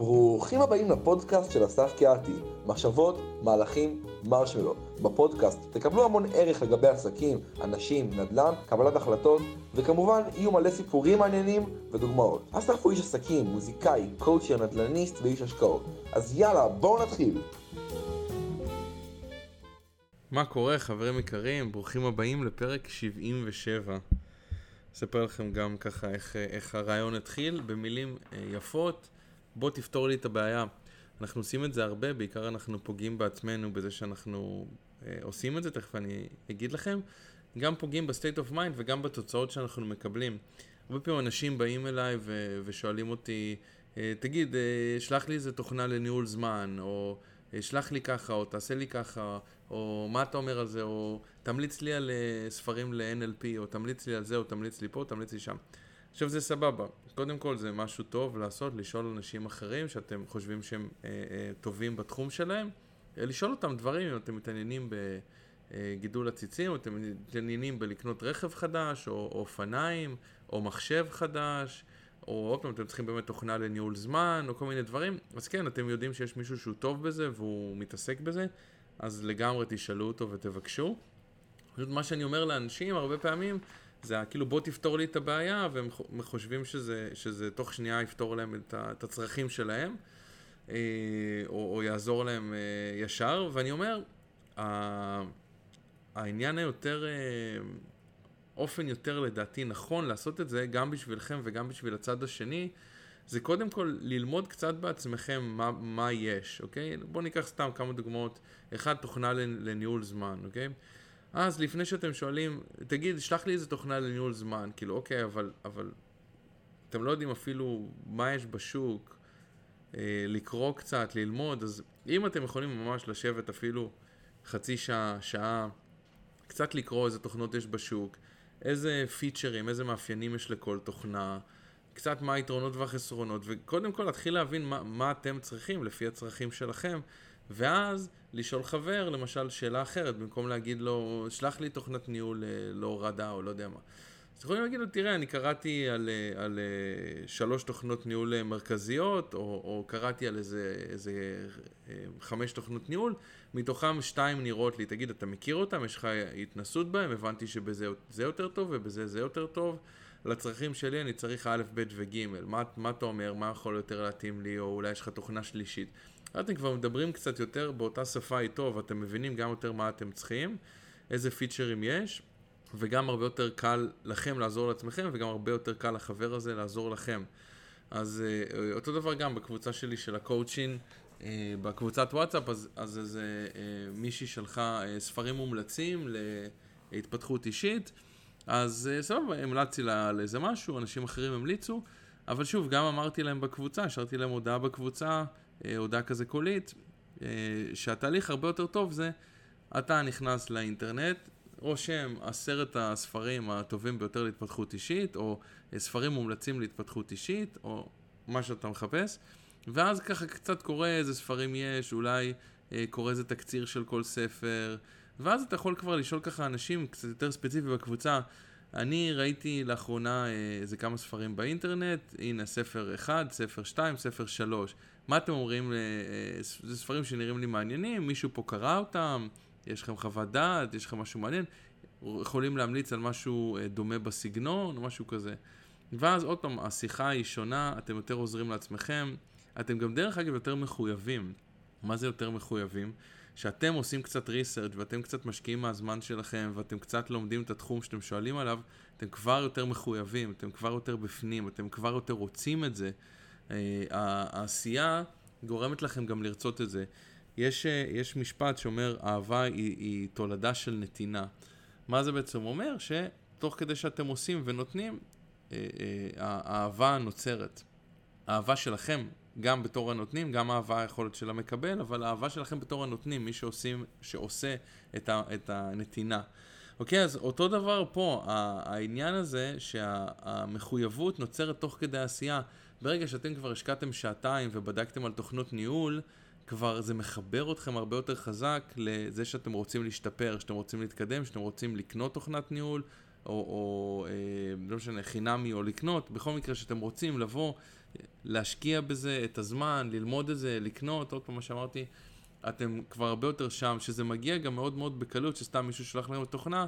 ברוכים הבאים לפודקאסט של אסף קיאתי, מחשבות, מהלכים, מרשמלו. בפודקאסט תקבלו המון ערך לגבי עסקים, אנשים, נדל"ן, קבלת החלטות, וכמובן יהיו מלא סיפורים מעניינים ודוגמאות. אסף הוא איש עסקים, מוזיקאי, קואוצ'ר, נדל"ניסט ואיש השקעות. אז יאללה, בואו נתחיל. מה קורה חברים יקרים? ברוכים הבאים לפרק 77. אספר לכם גם ככה איך, איך הרעיון התחיל, במילים אה, יפות. בוא תפתור לי את הבעיה. אנחנו עושים את זה הרבה, בעיקר אנחנו פוגעים בעצמנו בזה שאנחנו אה, עושים את זה, תכף אני אגיד לכם. גם פוגעים ב state of mind וגם בתוצאות שאנחנו מקבלים. הרבה פעמים אנשים באים אליי ו- ושואלים אותי, אה, תגיד, אה, שלח לי איזה תוכנה לניהול זמן, או אה, שלח לי ככה, או תעשה לי ככה, או מה אתה אומר על זה, או תמליץ לי על ספרים ל-NLP, או תמליץ לי על זה, או תמליץ לי פה, או תמליץ לי שם. עכשיו זה סבבה, קודם כל זה משהו טוב לעשות, לשאול אנשים אחרים שאתם חושבים שהם אה, אה, טובים בתחום שלהם, אה, לשאול אותם דברים אם אתם מתעניינים בגידול עציצים, או אתם מתעניינים בלקנות רכב חדש, או, או אופניים, או מחשב חדש, או עוד פעם אתם צריכים באמת תוכנה לניהול זמן, או כל מיני דברים, אז כן, אתם יודעים שיש מישהו שהוא טוב בזה והוא מתעסק בזה, אז לגמרי תשאלו אותו ותבקשו. פשוט מה שאני אומר לאנשים הרבה פעמים, זה כאילו בוא תפתור לי את הבעיה, והם חושבים שזה, שזה תוך שנייה יפתור להם את, את הצרכים שלהם, אה, או, או יעזור להם אה, ישר, ואני אומר, העניין היותר, אה, אופן יותר לדעתי נכון לעשות את זה, גם בשבילכם וגם בשביל הצד השני, זה קודם כל ללמוד קצת בעצמכם מה, מה יש, אוקיי? בואו ניקח סתם כמה דוגמאות. אחד, תוכנה לניהול זמן, אוקיי? אז לפני שאתם שואלים, תגיד, שלח לי איזה תוכנה לניהול זמן, כאילו, אוקיי, אבל, אבל אתם לא יודעים אפילו מה יש בשוק, אה, לקרוא קצת, ללמוד, אז אם אתם יכולים ממש לשבת אפילו חצי שעה, שעה, קצת לקרוא איזה תוכנות יש בשוק, איזה פיצ'רים, איזה מאפיינים יש לכל תוכנה, קצת מה היתרונות והחסרונות, וקודם כל להתחיל להבין מה, מה אתם צריכים לפי הצרכים שלכם, ואז לשאול חבר, למשל, שאלה אחרת, במקום להגיד לו, שלח לי תוכנת ניהול אה, להורדה או לא יודע מה. אז יכולים להגיד לו, תראה, אני קראתי על, אה, על אה, שלוש תוכנות ניהול מרכזיות, או, או קראתי על איזה, איזה חמש תוכנות ניהול, מתוכם שתיים נראות לי, תגיד, אתה מכיר אותם? יש לך התנסות בהם? הבנתי שבזה זה יותר טוב ובזה זה יותר טוב. לצרכים שלי אני צריך א', ב' וג', מה, מה אתה אומר? מה יכול יותר להתאים לי? או אולי יש לך תוכנה שלישית. אתם כבר מדברים קצת יותר באותה שפה איתו, ואתם מבינים גם יותר מה אתם צריכים, איזה פיצ'רים יש, וגם הרבה יותר קל לכם לעזור לעצמכם, וגם הרבה יותר קל לחבר הזה לעזור לכם. אז אה, אותו דבר גם בקבוצה שלי של הקואוצ'ין, אה, בקבוצת וואטסאפ, אז, אז איזה אה, מישהי שלחה ספרים מומלצים להתפתחות אישית, אז סבבה, המלצתי לה על איזה משהו, אנשים אחרים המליצו, אבל שוב, גם אמרתי להם בקבוצה, השארתי להם הודעה בקבוצה, אה, הודעה כזה קולית, אה, שהתהליך הרבה יותר טוב זה, אתה נכנס לאינטרנט, רושם עשרת הספרים הטובים ביותר להתפתחות אישית, או ספרים מומלצים להתפתחות אישית, או מה שאתה מחפש, ואז ככה קצת קורא איזה ספרים יש, אולי אה, קורא איזה תקציר של כל ספר, ואז אתה יכול כבר לשאול ככה אנשים קצת יותר ספציפי בקבוצה, אני ראיתי לאחרונה איזה כמה ספרים באינטרנט, הנה ספר 1, ספר 2, ספר 3. מה אתם אומרים? אה, אה, זה ספרים שנראים לי מעניינים, מישהו פה קרא אותם, יש לכם חוות דעת, יש לכם משהו מעניין, יכולים להמליץ על משהו אה, דומה בסגנון, או משהו כזה. ואז עוד פעם, השיחה היא שונה, אתם יותר עוזרים לעצמכם, אתם גם דרך אגב יותר מחויבים. מה זה יותר מחויבים? שאתם עושים קצת ריסרצ' ואתם קצת משקיעים מהזמן שלכם ואתם קצת לומדים את התחום שאתם שואלים עליו, אתם כבר יותר מחויבים, אתם כבר יותר בפנים, אתם כבר יותר רוצים את זה. אה, העשייה גורמת לכם גם לרצות את זה. יש, אה, יש משפט שאומר, אהבה היא, היא תולדה של נתינה. מה זה בעצם אומר? שתוך כדי שאתם עושים ונותנים, אה, האהבה נוצרת. האהבה שלכם, גם בתור הנותנים, גם האהבה היכולת של המקבל, אבל האהבה שלכם בתור הנותנים, מי שעושים, שעושה את, ה, את הנתינה. אוקיי, אז אותו דבר פה, העניין הזה שהמחויבות נוצרת תוך כדי עשייה. ברגע שאתם כבר השקעתם שעתיים ובדקתם על תוכנות ניהול, כבר זה מחבר אתכם הרבה יותר חזק לזה שאתם רוצים להשתפר, שאתם רוצים להתקדם, שאתם רוצים לקנות תוכנת ניהול, או, או אה, לא משנה, חינמי או לקנות, בכל מקרה שאתם רוצים לבוא, להשקיע בזה את הזמן, ללמוד את זה, לקנות, עוד פעם מה שאמרתי, אתם כבר הרבה יותר שם, שזה מגיע גם מאוד מאוד בקלות, שסתם מישהו שלח לכם תוכנה,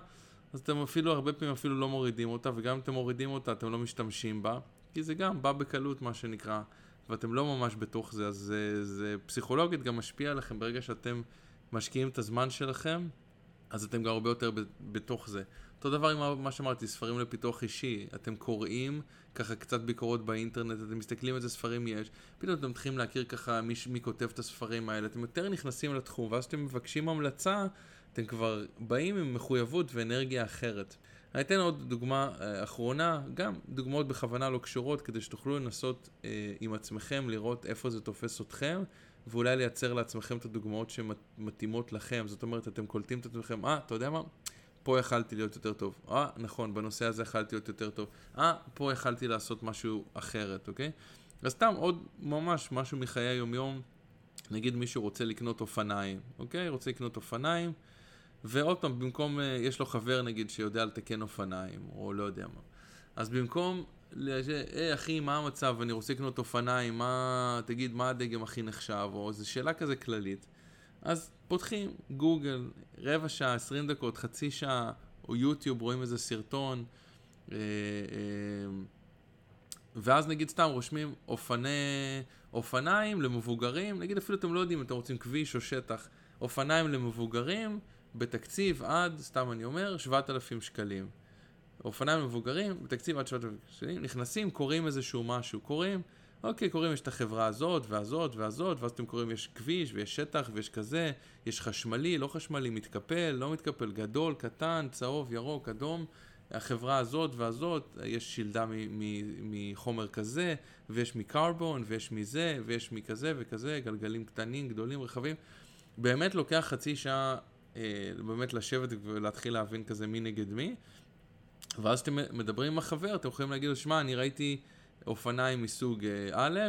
אז אתם אפילו, הרבה פעמים אפילו לא מורידים אותה, וגם אם אתם מורידים אותה, אתם לא משתמשים בה, כי זה גם בא בקלות, מה שנקרא, ואתם לא ממש בתוך זה, אז זה, זה פסיכולוגית גם משפיע עליכם ברגע שאתם משקיעים את הזמן שלכם, אז אתם גם הרבה יותר בתוך זה. אותו דבר עם מה שאמרתי, ספרים לפיתוח אישי. אתם קוראים ככה קצת ביקורות באינטרנט, אתם מסתכלים איזה ספרים יש, פתאום אתם מתחילים להכיר ככה מי, מי כותב את הספרים האלה, אתם יותר נכנסים לתחום, ואז כשאתם מבקשים המלצה, אתם כבר באים עם מחויבות ואנרגיה אחרת. אני אתן עוד דוגמה אה, אחרונה, גם דוגמאות בכוונה לא קשורות, כדי שתוכלו לנסות אה, עם עצמכם לראות איפה זה תופס אתכם, ואולי לייצר לעצמכם את הדוגמאות שמתאימות לכם. זאת אומרת, אתם קולטים את עצמכם, אה, אתה יודע מה? פה יכלתי להיות יותר טוב. אה, נכון, בנושא הזה יכלתי להיות יותר טוב. אה, פה יכלתי לעשות משהו אחרת, אוקיי? אז סתם עוד ממש משהו מחיי היומיום, נגיד מישהו רוצה לקנות אופניים, אוקיי? רוצה לקנות אופניים, ועוד פעם, במקום, אה, יש לו חבר נגיד שיודע לתקן אופניים, או לא יודע מה. אז במקום, היי אחי, מה המצב, אני רוצה לקנות אופניים, מה, תגיד, מה הדגם הכי נחשב, או איזו שאלה כזה כללית. אז פותחים גוגל, רבע שעה, עשרים דקות, חצי שעה, או יוטיוב, רואים איזה סרטון, אה, אה, ואז נגיד סתם רושמים אופני, אופניים למבוגרים, נגיד אפילו אתם לא יודעים אם אתם רוצים כביש או שטח, אופניים למבוגרים בתקציב עד, סתם אני אומר, 7,000 שקלים. אופניים למבוגרים בתקציב עד 7,000 שקלים, נכנסים, קוראים איזשהו משהו, קוראים, אוקיי, קוראים, יש את החברה הזאת והזאת והזאת, ואז אתם קוראים, יש כביש ויש שטח ויש כזה, יש חשמלי, לא חשמלי, מתקפל, לא מתקפל, גדול, קטן, צהוב, ירוק, אדום. החברה הזאת והזאת, יש שילדה מחומר כזה, ויש מקרבון, ויש מזה, ויש מכזה וכזה, גלגלים קטנים, גדולים, רחבים. באמת לוקח חצי שעה באמת לשבת ולהתחיל להבין כזה מי נגד מי. ואז כשאתם מדברים עם החבר, אתם יכולים להגיד לו, שמע, אני ראיתי אופניים מסוג אה, א',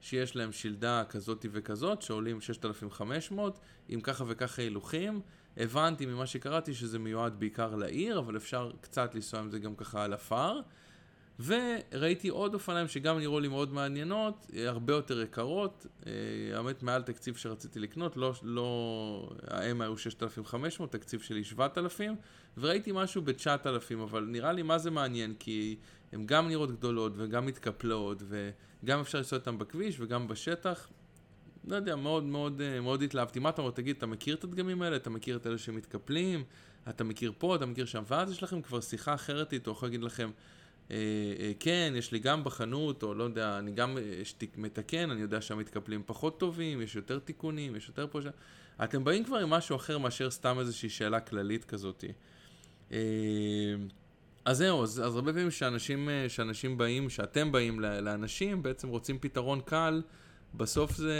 שיש להם שלדה כזאתי וכזאת, שעולים 6,500, עם ככה וככה הילוכים. הבנתי ממה שקראתי שזה מיועד בעיקר לעיר, אבל אפשר קצת לנסוע עם זה גם ככה על עפר. וראיתי עוד אופניים שגם נראו לי מאוד מעניינות, אה, הרבה יותר יקרות, אה, האמת מעל תקציב שרציתי לקנות, לא, לא, הם היו 6,500, תקציב שלי 7,000, וראיתי משהו ב-9,000, אבל נראה לי מה זה מעניין, כי הן גם נראות גדולות וגם מתקפלות, וגם אפשר לנסוע איתן בכביש וגם בשטח. לא יודע, מאוד מאוד אה, מאוד התלהבתי. מה אתה אומר? תגיד, אתה מכיר את הדגמים האלה? אתה מכיר את אלה שמתקפלים? אתה מכיר פה, אתה מכיר שם? ואז יש לכם כבר שיחה אחרת איתו, יכול להגיד לכם, כן, יש לי גם בחנות, או לא יודע, אני גם מתקן, אני יודע שהמתקפלים פחות טובים, יש יותר תיקונים, יש יותר פה. אתם באים כבר עם משהו אחר מאשר סתם איזושהי שאלה כללית כזאת. אז זהו, אז, אז הרבה פעמים שאנשים, שאנשים באים, שאתם באים לאנשים, בעצם רוצים פתרון קל, בסוף זה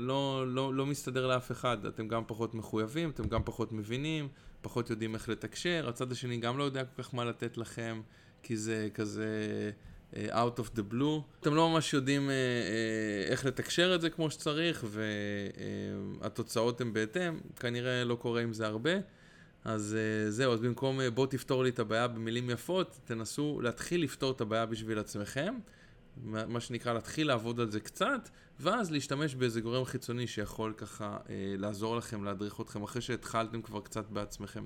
לא, לא, לא מסתדר לאף אחד. אתם גם פחות מחויבים, אתם גם פחות מבינים, פחות יודעים איך לתקשר, הצד השני גם לא יודע כל כך מה לתת לכם. כי זה כזה uh, out of the blue. אתם לא ממש יודעים uh, uh, איך לתקשר את זה כמו שצריך, והתוצאות הן בהתאם, כנראה לא קורה עם זה הרבה. אז זהו, אז במקום בוא תפתור לי את הבעיה במילים יפות, תנסו להתחיל לפתור את הבעיה בשביל עצמכם. מה שנקרא להתחיל לעבוד על זה קצת, ואז להשתמש באיזה גורם חיצוני שיכול ככה אה, לעזור לכם, להדריך אתכם, אחרי שהתחלתם כבר קצת בעצמכם.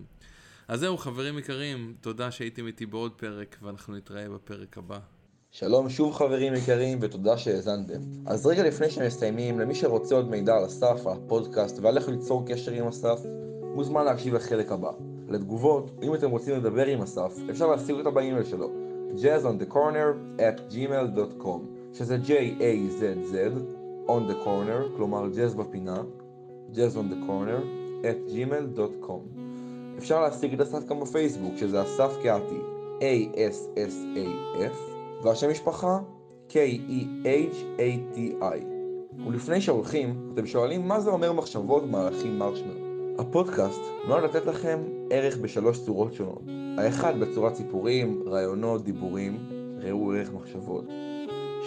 אז זהו, חברים יקרים, תודה שהייתם איתי בעוד פרק, ואנחנו נתראה בפרק הבא. שלום שוב חברים יקרים, ותודה שהאזנתם. אז רגע לפני שמסיימים, למי שרוצה עוד מידע על אסף, על הפודקאסט, ועל איך ליצור קשר עם אסף, מוזמן להקשיב לחלק הבא. לתגובות, אם אתם רוצים לדבר עם אסף, אפשר להשיג אותה באימייל שלו, jazzonthecorner at gmail.com, שזה J-A-Z-Z, on the corner, כלומר jazz בפינה, jazz on the corner, at gmail.com. אפשר להשיג את אסף גם בפייסבוק, שזה אסף קהתי, A-S-S-A-F, והשם משפחה, K-E-H-A-T-I. ולפני שהולכים, אתם שואלים מה זה אומר מחשבות מהלכים מרשמר. הפודקאסט נועד לתת לכם ערך בשלוש צורות שונות. האחד בצורת סיפורים, רעיונות, דיבורים, ראו ערך מחשבות.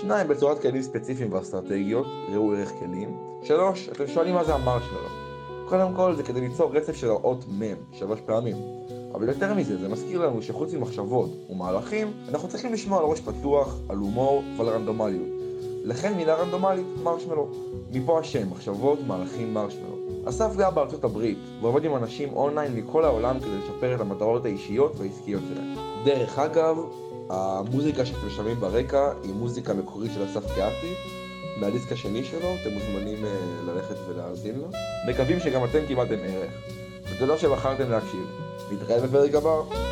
שניים בצורת כלים ספציפיים ואסטרטגיות, ראו ערך כלים. שלוש, אתם שואלים מה זה המרשמר. קודם כל זה כדי ליצור רצף של האות מ' שלוש פעמים. אבל יותר מזה, זה מזכיר לנו שחוץ ממחשבות ומהלכים, אנחנו צריכים לשמוע על ראש פתוח, על הומור ועל רנדומליות. לכן מילה רנדומלית, מרשמלו. מפה השם, מחשבות, מהלכים, מרשמלו. אסף גר בארצות הברית, ועובד עם אנשים אונליין מכל העולם כדי לשפר את המטרות האישיות והעסקיות שלהם. דרך אגב, המוזיקה שאתם שומעים ברקע היא מוזיקה מקורית של אסף קהתי, מהדיסק השני שלו, אתם מוזמנים uh, ללכת ולהאזין לו. מקווים שגם אתם קיבלתם ערך. ותודה שבחרתם להקשיב. נתראה בפרק הבא.